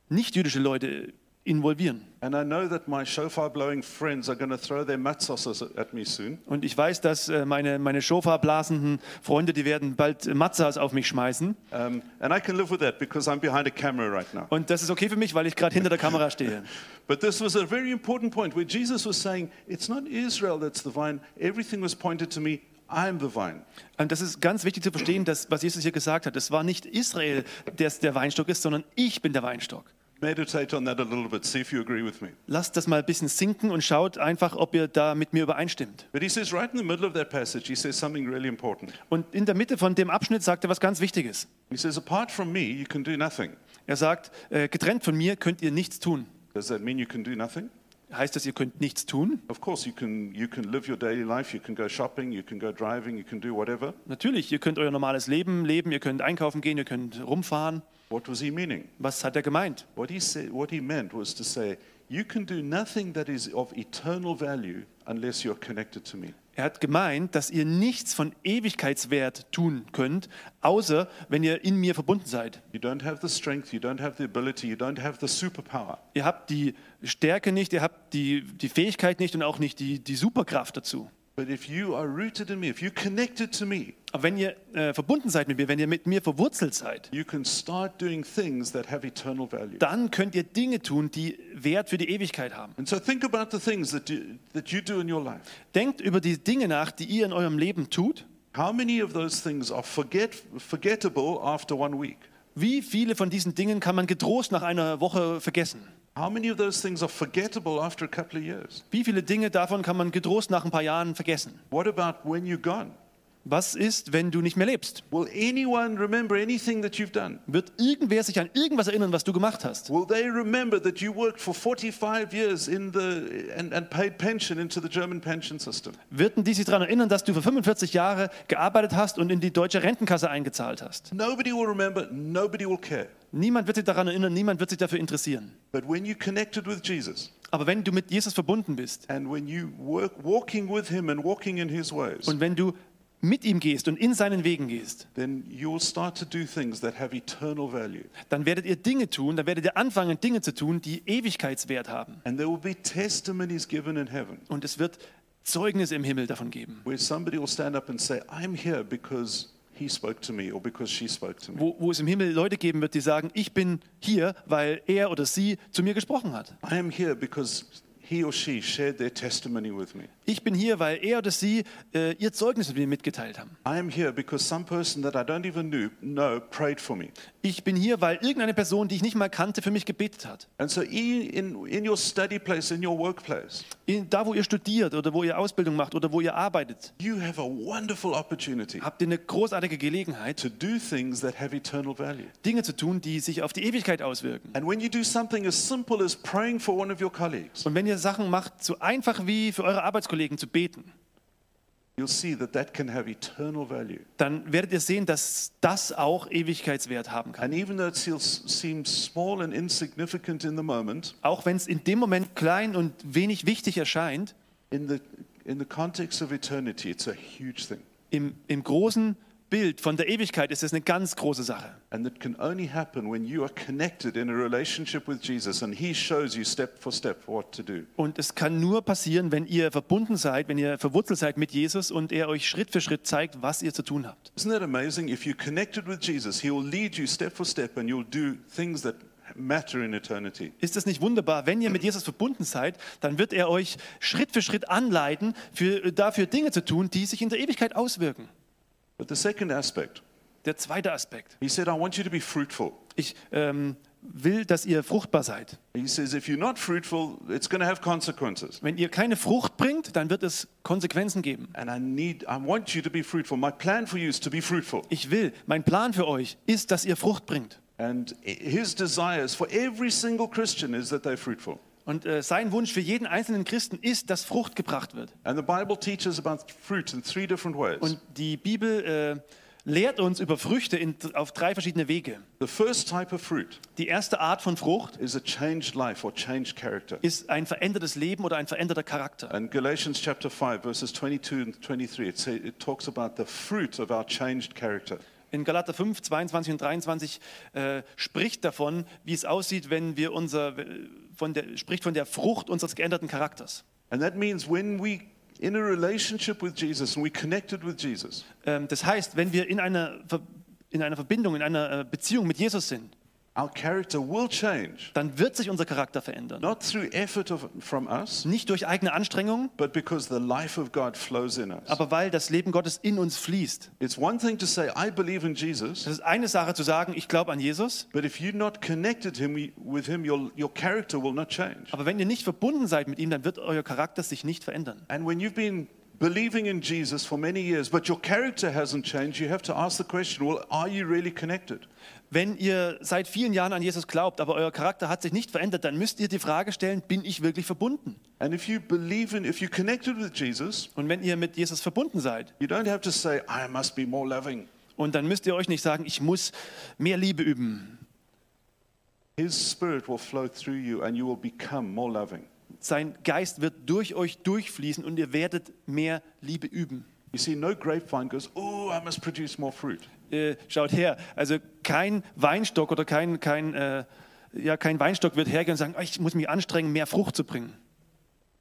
nicht-jüdische Leute involvieren. And I know that my shofar blowing friends are going to throw their matzos at me soon. Und ich weiß, dass äh, meine, meine Shofar-blasenden Freunde, die werden bald Matzahs auf mich schmeißen. Um, and I can live with that because I'm behind a camera right now. Und das ist okay für mich, weil ich gerade hinter der Kamera stehe. But this was a very important point where Jesus was saying, It's not Israel that's the vine, everything was pointed to me. I'm the vine. Und das ist ganz wichtig zu verstehen, dass, was Jesus hier gesagt hat. Es war nicht Israel, der der Weinstock ist, sondern ich bin der Weinstock. Meditate on that a little bit, see if you agree with me. Lasst das mal ein bisschen sinken und schaut einfach, ob ihr da mit mir übereinstimmt. But he says, right in the middle of that passage, he says something really important. Und in der Mitte von dem Abschnitt sagt er was ganz Wichtiges. He says, Apart from me, you can do nothing. Er sagt, äh, getrennt von mir könnt ihr nichts tun. Does that mean you can do nothing? Heißt das, ihr könnt nichts tun? Of course, you can, you can live your daily life, you can go shopping, you can go driving, you can do whatever. Natürlich, ihr könnt euer normales Leben leben, ihr könnt einkaufen gehen, ihr könnt rumfahren. What was he meaning? Was hat er gemeint? What he, said, what he meant was to say, You can do nothing that is of eternal value unless you're connected to me. Er hat gemeint, dass ihr nichts von Ewigkeitswert tun könnt, außer wenn ihr in mir verbunden seid. You don't have the strength, you don't have the ability, you don't have the superpower. Ihr habt die Stärke nicht, ihr habt die, die Fähigkeit nicht und auch nicht die, die Superkraft dazu. But if you are rooted in me, if you're connected to me, Aber wenn ihr äh, verbunden seid mit mir, wenn ihr mit mir verwurzelt seid, you can start doing things that have eternal value. dann könnt ihr Dinge tun, die Wert für die Ewigkeit haben. So think about the things that you, that you do in your life. Denkt über die Dinge nach, die ihr in eurem Leben tut. How many of those things are forget, forgettable after one week? Wie viele von diesen Dingen kann man getrost nach einer Woche vergessen? How many of those things are forgettable after a couple of years? Wie viele Dinge davon kann man getrost nach ein paar Jahren vergessen? What about when you're gone? Was ist, wenn du nicht mehr lebst? Will anyone remember anything that you've done? Wird irgendwer sich an irgendwas erinnern, was du gemacht hast? Will they remember that you worked for 45 years in the, and, and paid pension into the German pension system? Würden die sich daran erinnern, dass du für 45 Jahre gearbeitet hast und in die deutsche Rentenkasse eingezahlt hast? Nobody will remember, nobody will care. Niemand wird sich daran erinnern, niemand wird sich dafür interessieren. But when you connected with Jesus Aber wenn du mit Jesus verbunden bist and when you work walking with him and walking in his ways, und wenn du mit ihm gehst und in seinen Wegen gehst, then you'll start to do things that have eternal value. dann werdet ihr Dinge tun, dann werdet ihr anfangen, Dinge zu tun, die Ewigkeitswert haben. And there will be testimonies given in heaven Und es wird Zeugnis im Himmel davon geben, where somebody will stand up and say, I'm here because he spoke to me or because she spoke to me. wo, wo es im Himmel Leute geben wird, die sagen, ich bin hier, weil er oder sie zu mir gesprochen hat. I am here because he or she shared their testimony with me. Ich bin hier, weil er oder sie äh, ihr Zeugnis mit mir mitgeteilt haben. I am here because some person that I don't even knew, know prayed for me. Ich bin hier, weil irgendeine Person, die ich nicht mal kannte, für mich gebetet hat. And so in, in, in your study place, in your workplace, In, da, wo ihr studiert oder wo ihr Ausbildung macht oder wo ihr arbeitet, you have a wonderful opportunity habt ihr eine großartige Gelegenheit, to do things that have eternal value. Dinge zu tun, die sich auf die Ewigkeit auswirken. And when you do something as simple as praying for one of your colleagues, Und wenn ihr Sachen macht, so einfach wie für eure Arbeitskollegen zu beten, you'll see that that can have eternal value. dann werdet ihr sehen, dass das auch Ewigkeitswert haben kann. And even though it seems seems small and insignificant in the moment, Auch wenn es in dem Moment klein und wenig wichtig erscheint, in the, in the context of eternity, it's a huge thing. im, im großen Bild von der Ewigkeit ist es eine ganz große Sache. And it can only happen when you are connected in a relationship with Jesus and He shows you step for step what to do. Und es kann nur passieren, wenn ihr verbunden seid, wenn ihr verwurzelt seid mit Jesus und er euch Schritt für Schritt zeigt, was ihr zu tun habt. Isn't that amazing? If you're connected with Jesus, He will lead you step for step and you'll do things that matter in eternity. Ist es nicht wunderbar? Wenn ihr mit Jesus verbunden seid, dann wird er euch Schritt für Schritt anleiten, für, dafür Dinge zu tun, die sich in der Ewigkeit auswirken. But the second aspect, Der zweite Aspekt. He said, I want you to be fruitful. Ich ähm, will, dass ihr fruchtbar seid. He says, if you're not fruitful, it's going to have consequences. Wenn ihr keine Frucht bringt, dann wird es Konsequenzen geben. And I need, I want you to be fruitful. My plan for you is to be fruitful. Ich will, mein Plan für euch ist, dass ihr Frucht bringt. And His desires for every single Christian is that they're fruitful. Und äh, sein Wunsch für jeden einzelnen Christen ist, dass Frucht gebracht wird. And the Bible teaches about fruit in three different ways. Und die Bibel äh, lehrt uns über Früchte in, auf drei verschiedene Wege. The first type of fruit Die erste Art von Frucht is a changed life or changed character. ist ein verändertes Leben oder ein veränderter Charakter. And Galatians chapter 5, verses 22 and 23, it, say, it talks about the fruit of our changed character. In Galater 5, 22 und 23 äh, spricht davon, wie es aussieht, wenn wir unser, von der, spricht von der Frucht unseres geänderten Charakters. And that means when we in a relationship with Jesus and we connected with Jesus, Ähm, das heißt, wenn wir in einer, in einer Verbindung, in einer äh, Beziehung mit Jesus sind, our character will change, dann wird sich unser Charakter verändern. not through effort of, from us, Nicht durch eigene Anstrengung, but because the life of God flows in us. aber weil das Leben Gottes in uns fließt. It's one thing to say, I believe in Jesus, Das ist eine Sache zu sagen, ich glaube an Jesus, but if you're not connected him, with him, your, your character will not change. aber wenn ihr nicht verbunden seid mit ihm, dann wird euer Charakter sich nicht verändern. And when you've been believing in Jesus for many years, but your character hasn't changed, you have to ask the question well, are you really connected? Wenn ihr seit vielen Jahren an Jesus glaubt, aber euer Charakter hat sich nicht verändert, dann müsst ihr die Frage stellen, bin ich wirklich verbunden? And if you believe in, if you're connected with Jesus, Und wenn ihr mit Jesus verbunden seid, you don't have to say, I must be more loving. und dann müsst ihr euch nicht sagen, ich muss mehr Liebe üben. His spirit will flow through you and you will become more loving. Sein Geist wird durch euch durchfließen und ihr werdet mehr Liebe üben. You see, no grapevine goes, oh, I must produce more fruit. Äh, schaut her, also kein Weinstock oder kein, kein, äh, ja, kein Weinstock wird hergehen und sagen, "Oh, ich muss mich anstrengen, mehr Frucht zu bringen.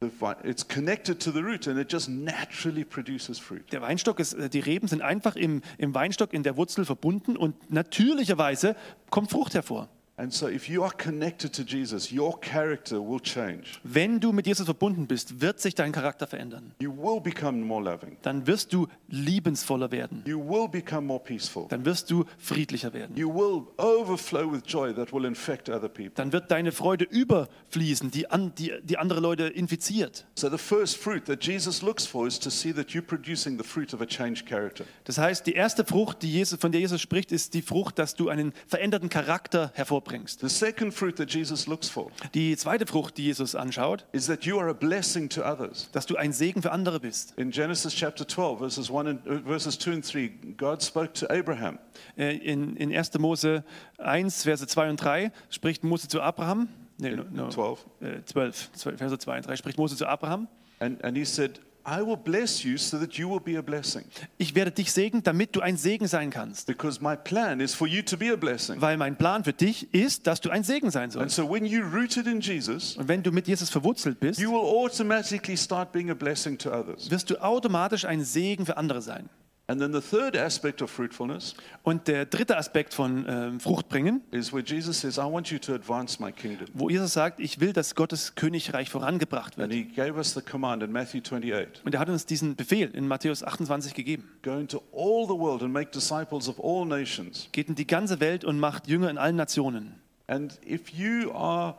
The vi- It's connected to the root and it just naturally produces fruit. Der Weinstock ist, äh, die Reben sind einfach im, im Weinstock in der Wurzel verbunden und natürlicherweise kommt Frucht hervor. And so, if you are connected to Jesus, your character will change. Wenn du mit Jesus verbunden bist, wird sich dein Charakter verändern. You will become more loving. Dann wirst du liebensvoller werden. You will become more peaceful. Dann wirst du friedlicher werden. You will overflow with joy that will infect other people. Dann wird deine Freude überfließen, die, an, die, die andere Leute infiziert. So, the first fruit that Jesus looks for is to see that you're producing the fruit of a changed character. Das heißt, die erste Frucht, die Jesus, von der Jesus spricht, ist die Frucht, dass du einen veränderten Charakter hervorbringst. The second fruit that Jesus looks for Die zweite Frucht, die Jesus anschaut, is that you are a blessing to others. dass du ein Segen für andere bist. In Genesis chapter 12, verses, 1 and, uh, verses 2 and 3, God spoke to Abraham. Äh, In, in 1. Mose 1, Verse 2 und 3 spricht Mose zu Abraham. Nee, no, no, 12. äh, 12, 12, Verse 2 und 3 spricht Mose zu Abraham. And, and he said, I will bless you so that you will be a blessing. Ich werde dich segnen, damit du ein Segen sein kannst. Because my plan is for you to be a blessing. Weil mein Plan für dich ist, dass du ein Segen sein And sollst. so when you're rooted in Jesus, Und wenn du mit Jesus verwurzelt bist, you will automatically start being a blessing to others. wirst du automatisch ein Segen für andere sein. And then the third aspect of fruitfulness Und der dritte Aspekt von ähm, Fruchtbringen, is where Jesus says, I want you to advance my kingdom. wo Jesus sagt, ich will, dass Gottes Königreich vorangebracht And wird. he gave us the command in Matthew 28 Und er hat uns diesen Befehl in Matthäus 28 gegeben. go into all the world and make disciples of all nations. Geht in die ganze Welt und macht Jünger in allen Nationen. And if you are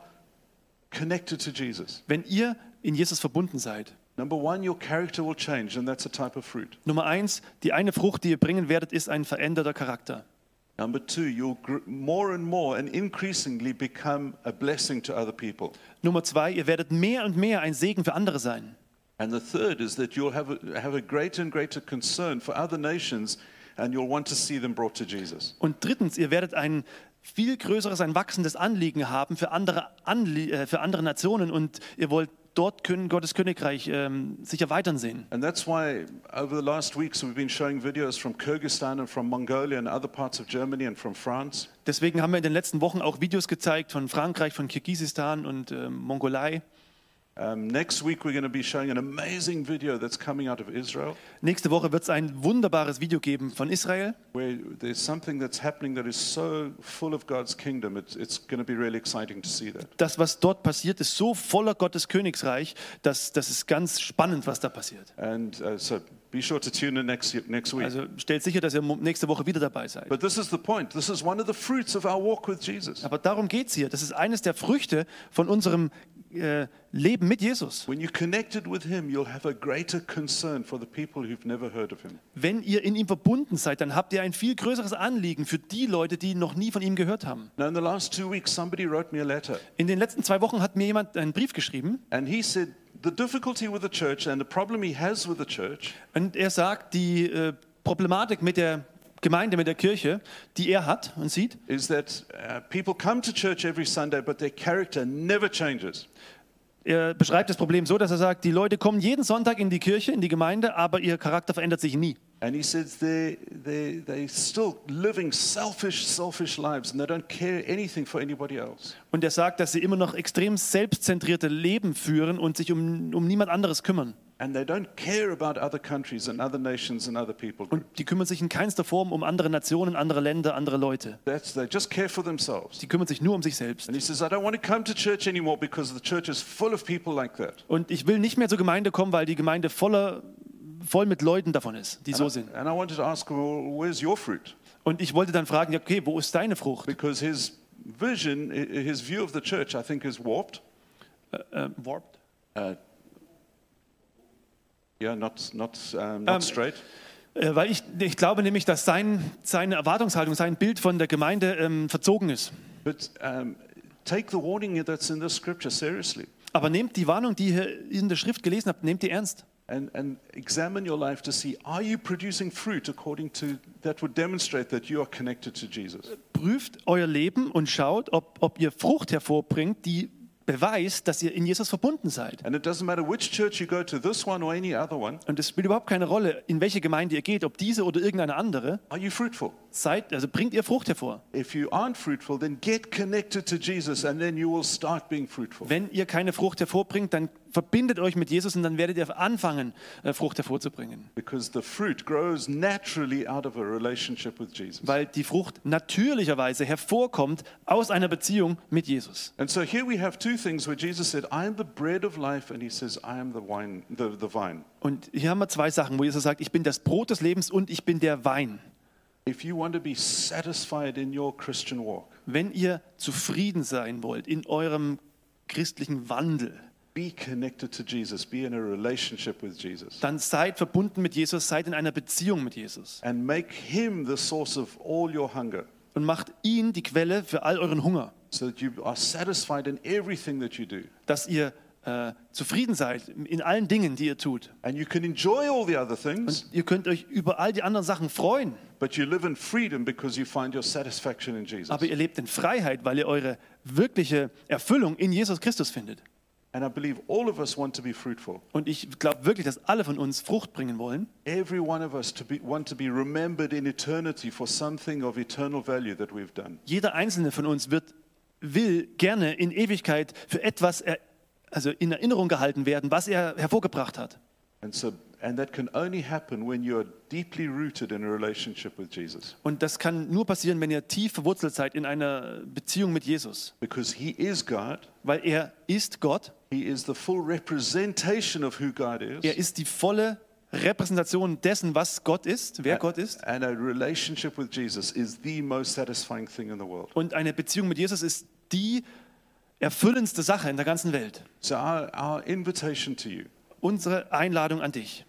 connected to Jesus, Wenn ihr in Jesus verbunden seid, number one, your character will change, and that's a type of fruit. Nummer eins, die eine Frucht, die ihr bringen werdet, ist ein veränderter Charakter. Number two, you'll more and more and increasingly become a blessing to other people. Nummer zwei, ihr werdet mehr und mehr ein Segen für andere sein. And the third is that you'll have a, have a greater and greater concern for other nations and you'll want to see them brought to Jesus. Und drittens, ihr werdet ein viel größeres, ein wachsendes Anliegen haben für andere, Anlie äh, für andere Nationen und ihr wollt dort können Gottes Königreich ähm, sich erweitern sehen. And that's why over the last weeks we've been showing videos from Kyrgyzstan and from Mongolia and other parts of Germany and from France. Deswegen haben wir in den letzten Wochen auch Videos gezeigt von Frankreich, von Kirgisistan und ähm, Mongolei. Um, next week we're going to be showing an amazing video that's coming out of Israel Nächste Woche wird es ein wunderbares Video geben von Israel. where there's something that's happening that is so full of God's kingdom. It's, it's going to be really exciting to see that. Das, was dort passiert, ist so voller Gottes Königsreich, dass das ist ganz spannend, was da passiert. And uh, so be sure to tune in next, next week. Also stellt sicher, dass ihr nächste Woche wieder dabei seid. But this is the point. This is one of the fruits of our walk with Jesus. Aber darum geht es hier. Das ist eines der Früchte von unserem äh, Leben mit Jesus. Wenn ihr in ihm verbunden seid, dann habt ihr ein viel größeres Anliegen für die Leute, die noch nie von ihm gehört haben. Now, in the last two weeks, somebody wrote me a letter, In den letzten zwei Wochen hat mir jemand einen Brief geschrieben and he said the difficulty with the church and the problem he has with the church und er sagt, die äh, Problematik mit der Gemeinde, mit der Kirche, die er hat und sieht, is that uh, people come to church every Sunday, but their character never changes. er beschreibt das Problem so, dass er sagt, die Leute kommen jeden Sonntag in die Kirche, in die Gemeinde, aber ihr Charakter verändert sich nie. And he says they they they're still living selfish, selfish lives, and they don't care anything for anybody else. Und er sagt, dass sie immer noch extrem selbstzentrierte Leben führen und sich um, um niemand anderes kümmern. And they don't care about other countries and other nations and other people. Und die kümmern sich in keinster Form um andere Nationen, andere Länder, andere Leute. That's they just care for themselves. Die kümmern sich nur um sich selbst. And he says, I don't want to come to church anymore because the church is full of people like that. Und ich will nicht mehr zur Gemeinde kommen, weil die Gemeinde voller, voll mit Leuten davon ist, die so sind. And I wanted to ask, well, where's your fruit? Und ich wollte dann fragen, okay, wo ist deine Frucht? Because his vision, i- his view of the church, I think, is warped. Äh, warped? Uh, yeah, not not um, not Um, straight. Äh, weil ich, ich glaube nämlich, dass sein, seine Erwartungshaltung, sein Bild von der Gemeinde ähm, verzogen ist. But um, take the warning that's in this scripture seriously, Aber nehmt die Warnung, die ihr in der Schrift gelesen habt, nehmt die ernst. and and examine your life to see are you producing fruit according to that would demonstrate that you are connected to Jesus. Prüft euer Leben und schaut, ob, ob ihr Frucht hervorbringt, die beweist, dass ihr in Jesus verbunden seid. And it doesn't matter which church you go to, this one or any other one. Und es spielt überhaupt keine Rolle, in welche Gemeinde ihr geht, ob diese oder irgendeine andere. Are you fruitful? Seid, also bringt ihr Frucht hervor. If you aren't fruitful, then get connected to Jesus and then you will start being fruitful. Wenn ihr keine Frucht hervorbringt, dann verbindet euch mit Jesus und dann werdet ihr anfangen, äh, Frucht hervorzubringen. Because the fruit grows naturally out of a relationship with Jesus. Weil die Frucht natürlicherweise hervorkommt aus einer Beziehung mit Jesus. And so here we have two things where Jesus said, I am the bread of life, and he says, I am the wine, the, the vine. Und hier haben wir zwei Sachen, wo Jesus sagt, ich bin das Brot des Lebens und ich bin der Wein. If you want to be satisfied in your Christian walk, Wenn ihr zufrieden sein wollt in eurem christlichen Wandel, be connected to Jesus, be in a relationship with Jesus, dann seid verbunden mit Jesus, seid in einer Beziehung mit Jesus and make him the source of all your hunger, und macht ihn die Quelle für all euren Hunger, so that you are satisfied in everything that you do. dass ihr äh, zufrieden seid in allen Dingen, die ihr tut. And you can enjoy all the other things, Und ihr könnt euch über all die anderen Sachen freuen, but you live in freedom because you find your satisfaction in Jesus. aber ihr lebt in Freiheit, weil ihr eure wirkliche Erfüllung in Jesus Christus findet. And I believe all of us want to be fruitful. Und ich glaube wirklich, dass alle von uns Frucht bringen wollen. Every one of us to be, want to be remembered in eternity for something of eternal value that we've done. Jeder einzelne von uns wird, will gerne in Ewigkeit für etwas also in Erinnerung gehalten werden, was er hervorgebracht hat. And so and that can only happen when you are deeply rooted in a relationship with Jesus. Und das kann nur passieren, wenn ihr tief verwurzelt seid in einer Beziehung mit Jesus. Because he is God. Weil er ist Gott, He is the full representation of who God is. er ist die volle Repräsentation dessen, was Gott ist, wer Gott ist. And a relationship with Jesus is the most satisfying thing in the world. Und eine Beziehung mit Jesus ist die erfüllendste Sache in der ganzen Welt. So our, our invitation to you, Unsere Einladung an dich.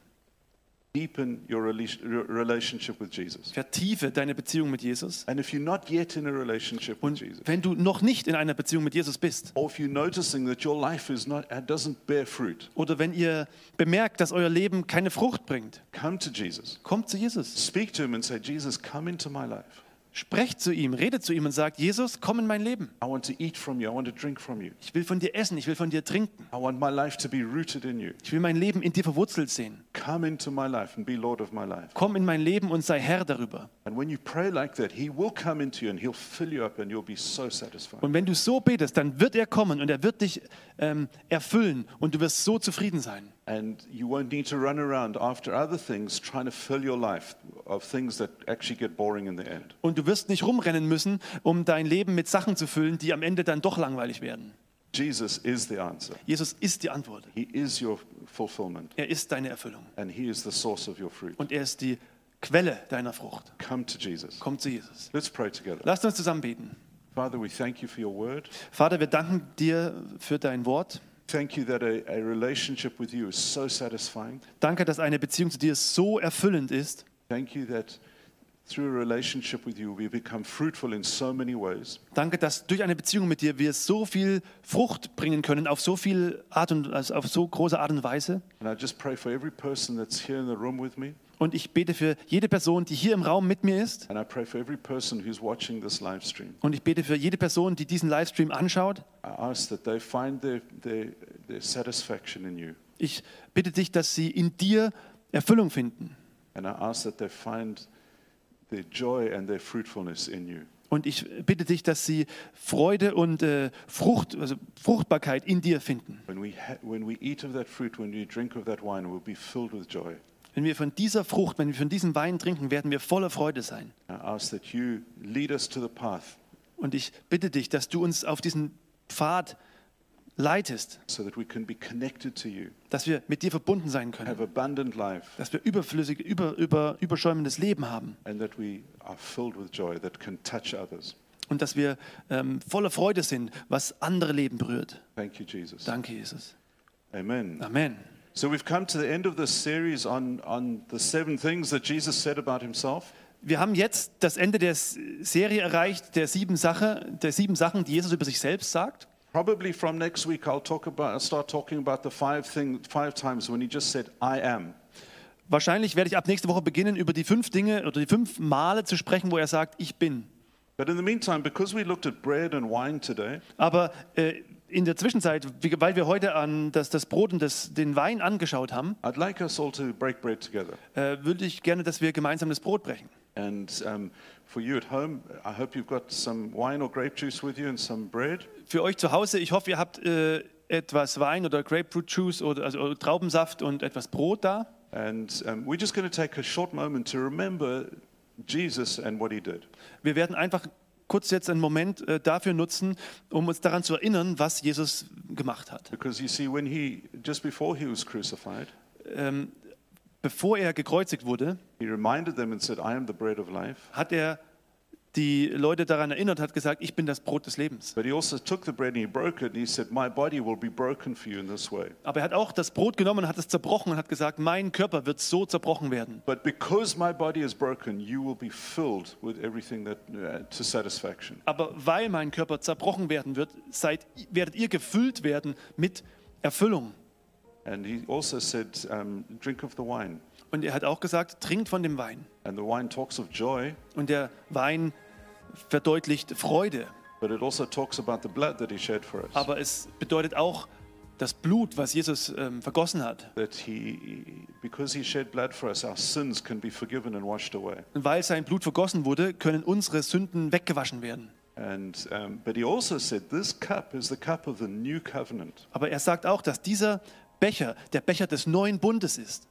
deepen your rela- your relationship with Jesus. Vertiefe deine Beziehung mit Jesus. And if you're not yet in a relationship with Jesus, wenn du noch nicht in einer Beziehung mit Jesus bist, or if you're noticing that your life is not uh, doesn't bear fruit, oder wenn ihr bemerkt, dass euer Leben keine Frucht bringt, come to Jesus. kommt zu Jesus. Speak to him and say, Jesus, come into my life. Sprecht zu ihm, redet zu ihm und sagt, Jesus, komm in mein Leben. Ich will von dir essen, ich will von dir trinken. I want my life to be rooted in you. Ich will mein Leben in dir verwurzelt sehen. Come into my life and be Lord of my life. Komm in mein Leben und sei Herr darüber. And when you pray like that, He will come into you and He'll fill you up and you'll be so satisfied. Und wenn du so betest, dann wird er kommen und er wird dich ähm, erfüllen und du wirst so zufrieden sein. And you won't need to run around after other things trying to fill your life of things that actually get boring in the end. Und du wirst nicht rumrennen müssen, um dein Leben mit Sachen zu füllen, die am Ende dann doch langweilig werden. Jesus is the answer. Jesus ist die Antwort. He is your fulfillment Er ist deine Erfüllung. and He is the source of your fruit. Und er ist die Quelle deiner Frucht. Come to Jesus. Komm zu Jesus. Let's pray together. Lasst uns zusammen beten. Father, we thank you for your word. Vater, wir danken dir für dein Wort. Thank you that a, a relationship with you is so satisfying. Danke, dass eine Beziehung zu dir so erfüllend ist. Thank you that through a relationship with you we become fruitful in so many ways. Danke, dass durch eine Beziehung mit dir wir so viel Frucht bringen können, auf so viel Art und also auf so große Art und Weise. And I just pray for every person that's here in the room with me. Und ich bete für jede Person, die hier im Raum mit mir ist. And I pray for every person who's watching this live stream. Und ich bete für jede Person, die diesen Livestream anschaut. I ask that they find their, their, their satisfaction in you. Ich bitte dich, dass sie in dir Erfüllung finden. Und ich bitte dich, dass sie Freude und äh, Frucht, also Fruchtbarkeit in dir finden. When we, when we eat of that fruit, when we drink of that wine, we'll be filled with joy. Wenn wir von dieser Frucht, wenn wir von diesem Wein trinken, werden wir voller Freude sein. Und ich bitte dich, dass du uns auf diesen Pfad leitest, so that we can be connected to you, dass wir mit dir verbunden sein können, have abundant life, dass wir überflüssig, über, über, überschäumendes Leben haben und dass wir ähm, voller Freude sind, was andere Leben berührt. You, Jesus. Danke, Jesus. Amen. Amen. So we've come to the end of this series on, on the seven things that Jesus said about himself. Wir haben jetzt das Ende der Serie erreicht, der sieben, Sache, der sieben Sachen, die Jesus über sich selbst sagt. Probably from next week, I'll talk about, I'll start talking about the five thing, five times when he just said, "I am." Wahrscheinlich werde ich ab nächste Woche beginnen, über die fünf Dinge oder die fünf Male zu sprechen, wo er sagt, ich bin. But in the meantime, because we looked at bread and wine today, Aber äh, in der Zwischenzeit, weil wir heute an das, das Brot und das, den Wein angeschaut haben, I'd like us all to break bread together. äh, würde ich gerne, dass wir gemeinsam das Brot brechen. And um, for you at home, I hope you've got some wine or grape juice with you and some bread. Für euch zu Hause, ich hoffe, ihr habt äh, etwas Wein oder Grapefruit Juice oder, also, Traubensaft und etwas Brot da. And um, we're just going to take a short moment to remember Jesus and what he did. Wir werden einfach kurz jetzt einen Moment äh, dafür nutzen, um uns daran zu erinnern, was Jesus gemacht hat. Because you see, when he, just before he was crucified, Ähm, bevor er gekreuzigt wurde, he reminded them and said, I am the bread of life. hat er die Leute daran erinnert, hat gesagt, ich bin das Brot des Lebens. Also took the bread and he broke it and he said, My body will be broken for you in this way. Aber er hat auch das Brot genommen und hat es zerbrochen und hat gesagt, mein Körper wird so zerbrochen werden. Broken, that uh. Aber weil mein Körper zerbrochen werden wird, seid, werdet ihr gefüllt werden mit Erfüllung. And he also said, um, Drink of the wine. Und er hat auch gesagt, trinkt von dem Wein. And the wine talks of joy, Und der Wein verdeutlicht Freude. but it also talks about the blood that he shed for us. Aber es bedeutet auch das Blut, was Jesus ähm, vergossen hat. He, because he shed blood for us, our sins can be forgiven and washed away. Und weil sein Blut vergossen wurde, können unsere Sünden weggewaschen werden. And, um, but he also said, This cup is the cup of the new covenant. Aber er sagt auch, dass dieser Becher der Becher des neuen Bundes ist.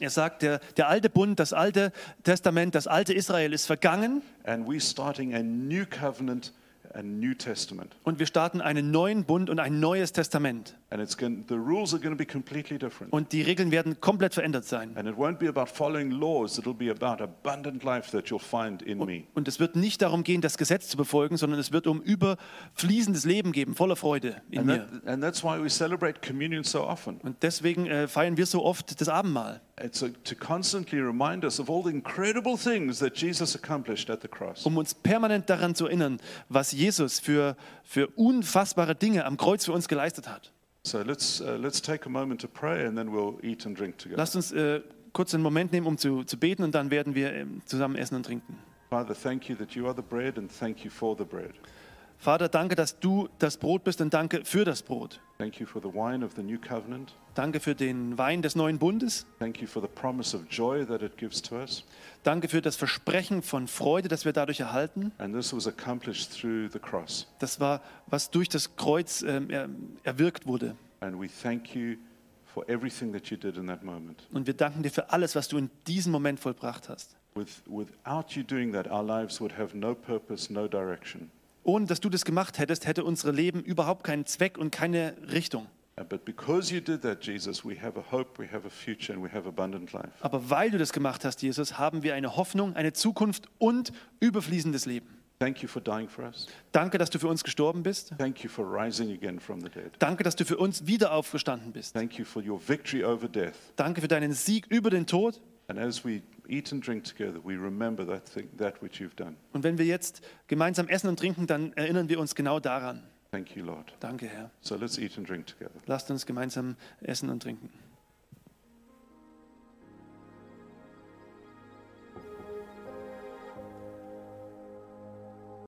Er sagt, der, der alte Bund, das alte Testament, das alte Israel ist vergangen and we're starting a new covenant. Und wir starten einen neuen Bund und ein neues Testament. And it's going, the rules are going to be completely different. Und die Regeln werden komplett verändert sein. And it won't be about following laws, it'll be about abundant life that you'll find in me. Und es wird nicht darum gehen, das Gesetz zu befolgen, sondern es wird um überfließendes Leben geben, voller Freude in And, mir. that, and that's why we celebrate communion so often. Und deswegen äh, feiern wir so oft das Abendmahl, It's a, to constantly remind us of all the incredible things that Jesus accomplished at the cross. um uns permanent daran zu erinnern, was Jesus für, für unfassbare Dinge am Kreuz für uns geleistet hat. So let's, uh, let's take a moment to pray and then we'll eat and drink together. Lasst uns äh, kurz einen Moment nehmen, um zu, zu beten und dann werden wir ähm, zusammen essen und trinken. Father, thank you that you are the bread and thank you for the bread. Vater, danke, dass du das Brot bist und danke für das Brot. Thank you for the wine of the new covenant. Danke für den Wein des neuen Bundes. Thank you for the promise of joy that it gives to us. Danke für das Versprechen von Freude, das wir dadurch erhalten. And this was accomplished through the cross. Das war, was durch das Kreuz ähm, er, erwirkt wurde. And we thank you for everything that you did in that moment. Und wir danken dir für alles, was du in diesem Moment vollbracht hast. With, without you doing that, our lives would have no purpose, no direction. Ohne dass du das gemacht hättest, hätte unsere Leben überhaupt keinen Zweck und keine Richtung. Uh, But because you did that, Jesus, we have a hope, we have a future, and we have abundant life. Aber weil du das gemacht hast, Jesus, haben wir eine Hoffnung, eine Zukunft und überfließendes Leben. Thank you for dying for us. Danke, dass du für uns gestorben bist. Thank you for rising again from the dead. Danke, dass du für uns wieder aufgestanden bist. Thank you for your victory over death. Danke für deinen Sieg über den Tod. And as we eat and drink together, we remember that, thing, that which you've done. Und wenn wir jetzt gemeinsam essen und trinken, dann erinnern wir uns genau daran. Thank you, Lord. Danke, Herr. So let's eat and drink together. Lasst uns gemeinsam essen und trinken.